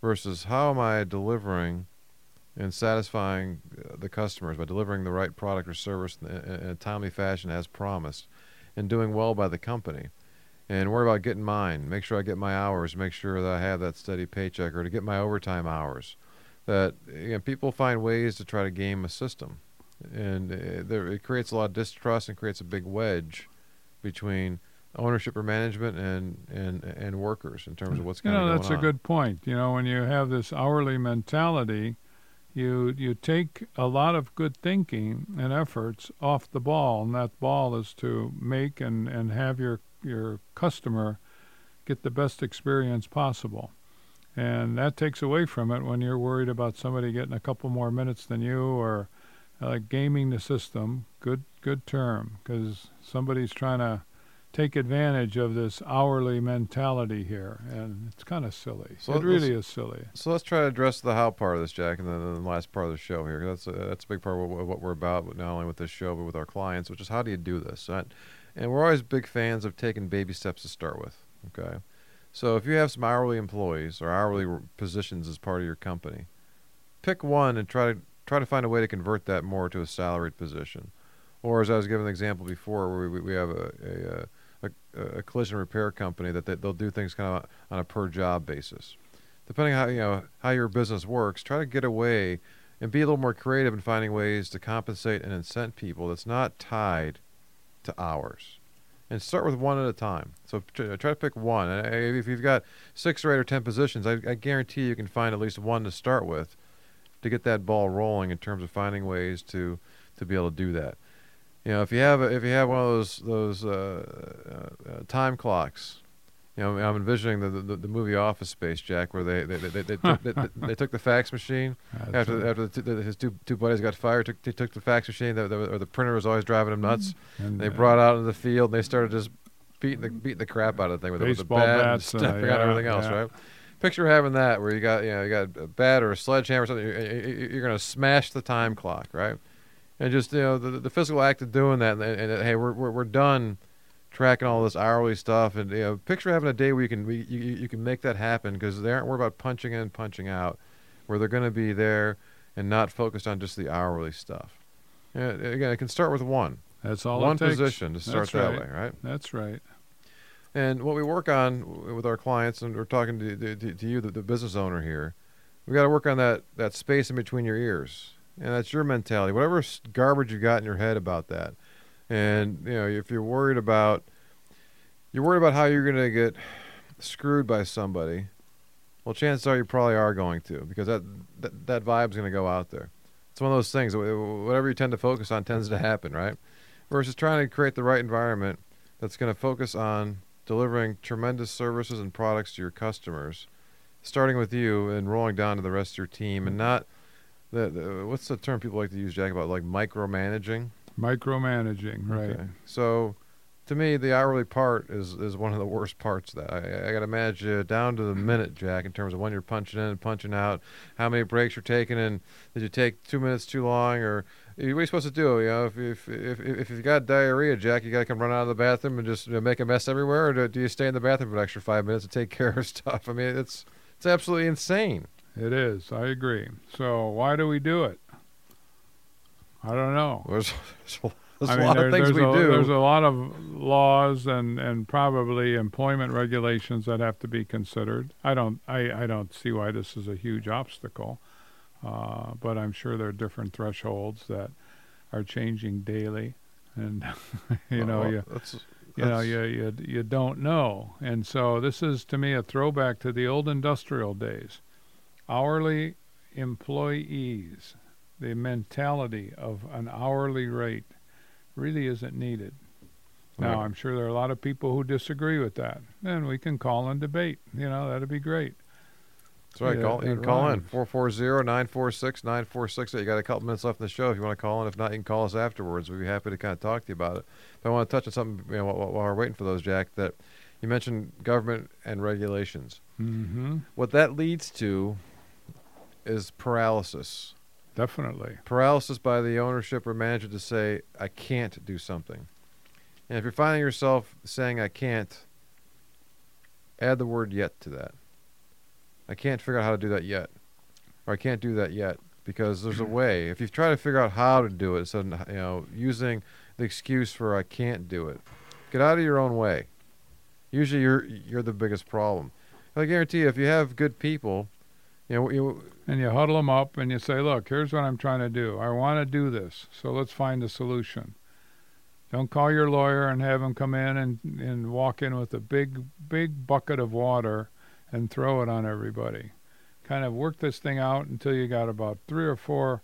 B: versus how am I delivering and satisfying uh, the customers by delivering the right product or service in, a timely fashion as promised, and doing well by the company. And worry about getting mine. Make sure I get my hours. Make sure that I have that steady paycheck, or to get my overtime hours. That you know, people find ways to try to game a system, and uh, there, it creates a lot of distrust and creates a big wedge between ownership or management and and and workers in terms of what's
A: You
B: kind of
A: know,
B: going
A: that's a
B: on.
A: good point. You know, when you have this hourly mentality, you you take a lot of good thinking and efforts off the ball, and that ball is to make and, and have your your customer get the best experience possible. And that takes away from it when you're worried about somebody getting a couple more minutes than you or uh, gaming the system. Good good term because somebody's trying to take advantage of this hourly mentality here, and it's kind of silly.
B: So
A: it really is silly.
B: So let's try to address the how part of this, Jack, and then the last part of the show here. That's a, that's a big part of what, what we're about, not only with this show but with our clients, which is how do you do this? And, and we're always big fans of taking baby steps to start with. Okay, so if you have some hourly employees or hourly positions as part of your company, pick one and try to try to find a way to convert that more to a salaried position. Or as I was giving an example before, where we, we have a, a, a, a collision repair company that they, they'll do things kind of on a per job basis depending how you know how your business works, try to get away and be a little more creative in finding ways to compensate and incent people that's not tied to hours. And start with one at a time. So try try to pick one. And uh, if you've got six or eight or ten positions, I, I guarantee you can find at least one to start with to get that ball rolling in terms of finding ways to to be able to do that. You know, if you have a, if you have one of those those uh, uh, uh, time clocks you know, I'm envisioning the, the the movie Office Space, Jack, where they they they, they, took, they, they took the fax machine
A: That's
B: after after the, the, his two two buddies got fired. Took, they took the fax machine, the, the, or the printer was always driving them nuts.
A: and,
B: They
A: uh,
B: brought out into the field. and They started just beating the beating the crap out of the thing with, it- with the bat
A: bats
B: and
A: and, uh, yeah,
B: everything else,
A: yeah.
B: right? Picture having that where you got you know you got a bat or a sledgehammer or something. you- you- You're going to smash the time clock, right? And just you know the, the physical act of doing that, and, and, and hey, we're, we're we're done tracking all this hourly stuff, and you know, picture having a day where you can you, you, you can make that happen because they aren't worried about punching in, punching out, where they're going to be there and not focused on just the hourly stuff. Yeah, again, it can start with one,
A: That's all
B: one
A: it takes.
B: position to start
A: That's
B: that
A: right.
B: way, right?
A: That's right.
B: And what we work on with our clients, and we're talking to, to, to- you, the, the business owner here, we got to work on that, that space in between your ears. And that's your mentality. Whatever garbage you got in your head about that. And, you know, if you're worried about, you're worried about how you're going to get screwed by somebody, well, chances are you probably are going to because that, that, that vibe's going to go out there. It's one of those things, whatever you tend to focus on tends to happen, right? Versus trying to create the right environment that's going to focus on delivering tremendous services and products to your customers, starting with you and rolling down to the rest of your team, and not the, the what's the term people like to use, Jack, about like micromanaging.
A: Micromanaging, right?
B: Okay. So, to me, the hourly part is is one of the worst parts. Of that I, I got to manage you down to the minute, Jack, in terms of when you're punching in and punching out, how many breaks you're taking, and did you take two minutes too long, or what are you supposed to do? You know, if if if, if you've got diarrhea, Jack, you got to come run out of the bathroom and just you know, make a mess everywhere, or do, do you stay in the bathroom for an extra five minutes to take care of stuff? I mean, it's it's absolutely insane.
A: It is. I agree. So why do we do it? I don't know.
B: There's, There's
A: I
B: a
A: mean,
B: lot
A: there-
B: of things we
A: a,
B: do.
A: There's a lot of laws and, and probably employment regulations that have to be considered. I don't I, I don't see why this is a huge obstacle, uh, but I'm sure there are different thresholds that are changing daily, and you know
B: Well,
A: you
B: that's,
A: you know you, you you don't know, and so this is to me a throwback to the old industrial days, hourly employees, the mentality of an hourly rate really isn't needed. Now. I'm sure there are a lot of people who disagree with that, and we can call and debate. You know, that'd be great.
B: That's right.
A: Yeah,
B: call, you can call in
A: rhymes.
B: 440-946-9468. You got a couple minutes left in the show if you want to call in. If not, you can call us afterwards. We'd be happy to kind of talk to you about it. But I want to touch on something you know, while, while we're waiting for those, Jack, that you mentioned government and regulations.
A: Mm-hmm.
B: What that leads to is paralysis.
A: Definitely.
B: Paralysis by the ownership or manager to say, I can't do something. And if you're finding yourself saying, I can't, add the word yet to that. I can't figure out how to do that yet. Or I can't do that yet. Because there's a way. If you try to figure out how to do it, of you know, using the excuse for I can't do it, get out of your own way. Usually you're you're the biggest problem. I guarantee you, if you have good people, you know, you,
A: And you huddle them up and you say, look, here's what I'm trying to do. I want to do this, so let's find a solution. Don't call your lawyer and have him come in and, and walk in with a big, big bucket of water and throw it on everybody. Kind of work this thing out until you got about three or four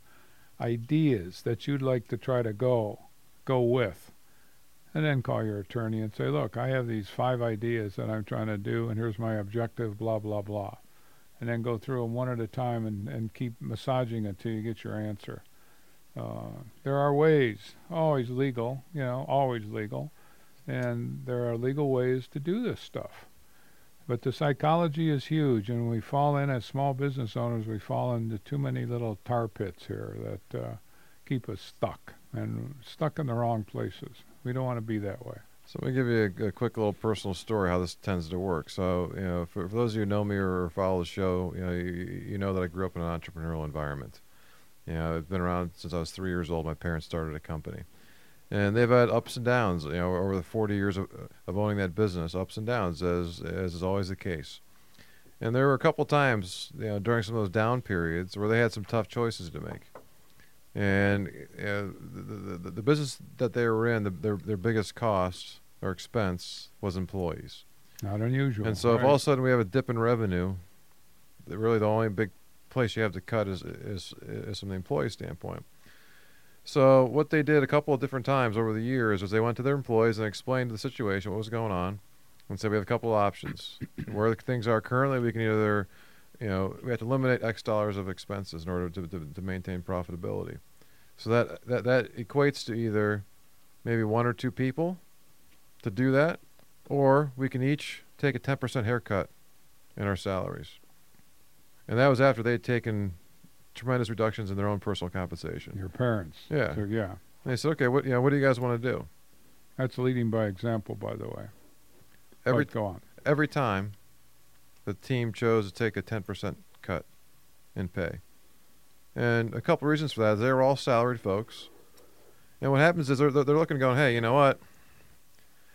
A: ideas that you'd like to try to go go with. And then call your attorney and say, look, I have these five ideas that I'm trying to do, and here's my objective, blah, blah, blah and then go through them one at a time and, and keep massaging it till you get your answer. Uh, there are ways, always legal, you know, always legal, and there are legal ways to do this stuff. But the psychology is huge, and we fall in as small business owners. We fall into too many little tar pits here that uh, keep us stuck and stuck in the wrong places. We don't want to be that way.
B: So let me give you a, a quick little personal story how this tends to work. So you know, for, for those of you who know me or follow the show, you know, you, you know that I grew up in an entrepreneurial environment. You know, I've been around since I was three years old. My parents started a company, and they've had ups and downs. You know, over the 40 years of, of owning that business, ups and downs, as as is always the case. And there were a couple times, you know, during some of those down periods where they had some tough choices to make. And uh, the, the, the business that they were in, the, their their biggest cost or expense was employees.
A: Not unusual.
B: And so, if all of a sudden we have a dip in revenue, really the only big place you have to cut is, is is from the employee standpoint. So what they did a couple of different times over the years was they went to their employees and explained the situation, what was going on, and said we have a couple of options. Where things are currently, we can either, you know, we have to eliminate X dollars of expenses in order to, to, to maintain profitability. So that, that that equates to either maybe one or two people to do that, or we can each take a 10% haircut in our salaries. And that was after they'd taken tremendous reductions in their own personal compensation.
A: your parents.
B: Yeah.
A: So, yeah.
B: And they said, okay, what, you know, what do you guys want to do?
A: That's leading by example, by the way.
B: Every,
A: But go on.
B: every time the team chose to take a 10% cut in pay. And a couple reasons for that is they were all salaried folks. And what happens is they're, they're looking going, hey, you know what?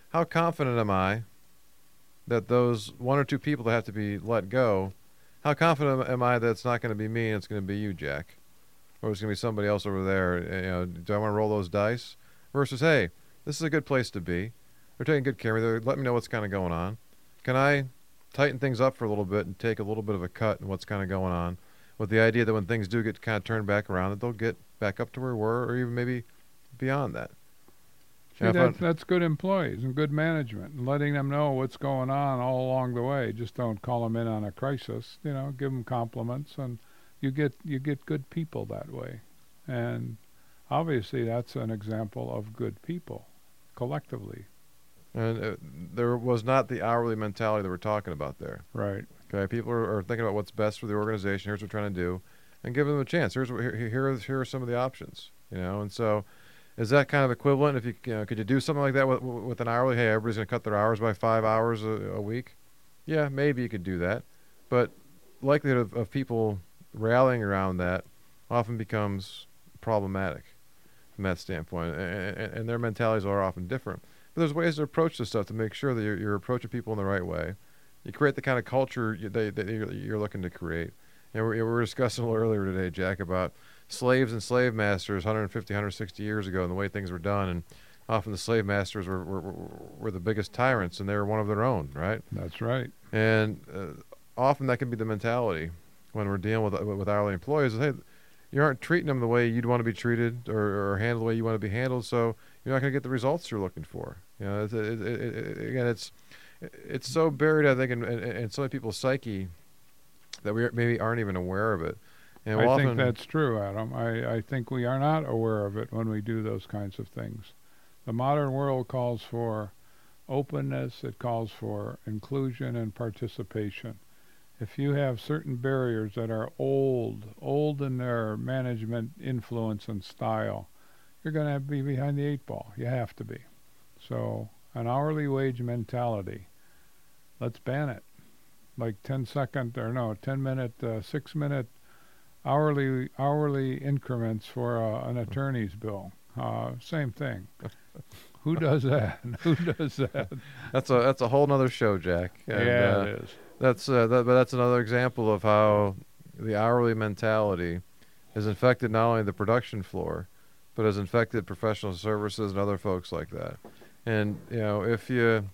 B: How confident am I that those one or two people that have to be let go, how confident am I that it's not going to be me and it's going to be you, Jack? Or it's going to be somebody else over there? Eh, you know, do I want to roll those dice? Versus, hey, this is a good place to be. They're taking good care of me. They're letting me know what's kind of going on. Can I tighten things up for a little bit and take a little bit of a cut in what's kind of going on with the idea that when things do get kind of turned back around, that they'll get back up to where we were or even maybe beyond that.
A: See,
B: if
A: that's, good employees and good management and letting them know what's going on all along the way. Just don't call them in on a crisis. You know, give them compliments, and you get you get good people that way. And obviously, that's an example of good people, collectively.
B: And uh, there was not the hourly mentality that we're talking about there.
A: Right.
B: Okay, people are, are thinking about what's best for the organization. Here's what we're trying to do, and give them a chance. Here's what, here, here, here are some of the options. You know, and so is that kind of equivalent? If you, you know, could you do something like that with, with an hourly? Hey, everybody's going to cut their hours by five hours a, a week. Yeah, maybe you could do that, but likelihood of, of people rallying around that often becomes problematic from that standpoint, and, and, and their mentalities are often different. But there's ways to approach this stuff to make sure that you're, you're approaching people in the right way. You create the kind of culture you, that, that you're, you're looking to create. And we, we were discussing a little earlier today, Jack, about slaves and slave masters 150, 160 years ago and the way things were done. And often the slave masters were, were, were the biggest tyrants and they were one of their own, right?
A: That's right.
B: And uh, often that can be the mentality when we're dealing with with hourly employees. Is, hey, you aren't treating them the way you'd want to be treated or, or handled the way you want to be handled, so you're not going to get the results you're looking for. You know, it, it, it, again, it's it's so buried, I think, in, in, in so many people's psyche that we maybe aren't even aware of it.
A: I think that's true, Adam. I, I think we are not aware of it when we do those kinds of things. The modern world calls for openness, it calls for inclusion and participation. If you have certain barriers that are old, old in their management influence and style, you're going to be behind the eight ball. You have to be. So, an hourly wage mentality, let's ban it. Like 10 second, or no, 10 minute, uh, 6 minute hourly hourly increments for uh, an attorney's bill. Uh, same thing. Who does that? Who does that?
B: that's a that's a whole nother show, Jack. And,
A: yeah,
B: uh,
A: it is.
B: That's uh, that, but that's another example of how the hourly mentality has infected not only the production floor, but has infected professional services and other folks like that. And you know, if you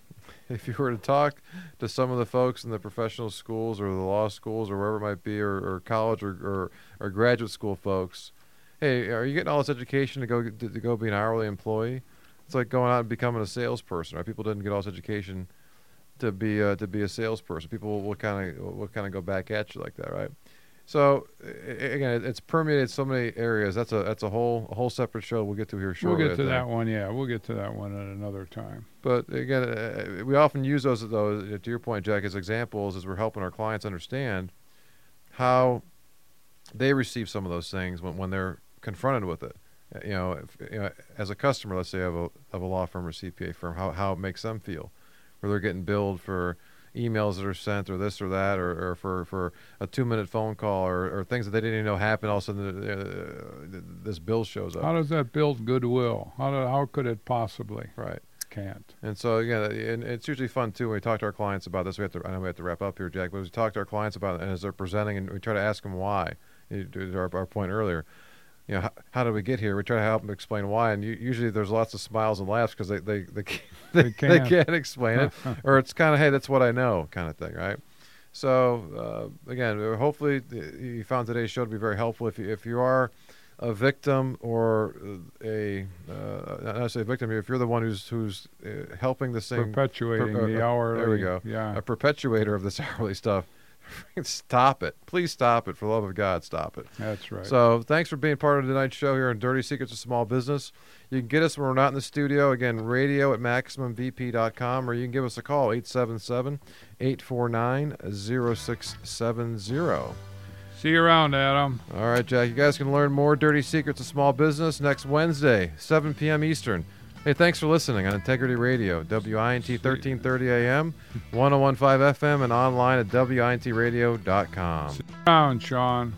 B: if you were to talk to some of the folks in the professional schools or the law schools or wherever it might be, or, or college or, or or graduate school folks, hey, are you getting all this education to go to, to go be an hourly employee? It's like going out and becoming a salesperson. Right? People didn't get all this education to be uh, to be a salesperson. People will kind of will kind of go back at you like that, right? So again, it's permeated so many areas. That's a that's a whole a whole separate show we'll get to here shortly.
A: We'll
B: get
A: to that one. Yeah, we'll get to that one at another time.
B: But again, uh, we often use those though. uh, To your point, Jack, as examples as we're helping our clients understand how they receive some of those things when when they're confronted with it. Uh, You know, if, you know, as a customer, let's say of a of a law firm or CPA firm, how how it makes them feel, where they're getting billed for emails that are sent or this or that or, or for, for a two minute phone call or, or things that they didn't even know happened all of a sudden uh, this bill shows up
A: How does that build goodwill? How do, how could it possibly?
B: right
A: Can't.
B: and so yeah, and it's usually fun too when we talk to our clients about this we have to I know we have to wrap up here Jack but as we talk to our clients about it and as they're presenting and we try to ask them why to our, our point earlier you know how, how did we get here we try to help them explain why and you, usually there's lots of smiles and laughs because they they, they, can't, they,
A: They
B: they
A: can't.
B: explain it or it's kind of hey that's what i know kind of thing right so uh, again uh, hopefully you found today's show to be very helpful if you if you are a victim or uh, a uh, not a victim if you're the one who's who's uh, helping this thing
A: Perpetuating
B: per- uh,
A: the
B: uh,
A: hourly.
B: there we go.
A: Yeah.
B: a perpetuator of this hourly stuff stop it please stop it for the love of god stop it
A: That's right.
B: so thanks for being part of tonight's show here on Dirty Secrets of Small Business. You can get us when we're not in the studio. Again, radio at MaximumVP.com or you can give us a call, 877-849-0670.
A: See you around, Adam.
B: All right, Jack, you guys can learn more Dirty Secrets of Small Business next Wednesday, 7 p.m. Eastern. Hey, thanks for listening on Integrity Radio, WINT 1330 AM, 1015 FM, and online at WINTradio.com.
A: Around, Sean.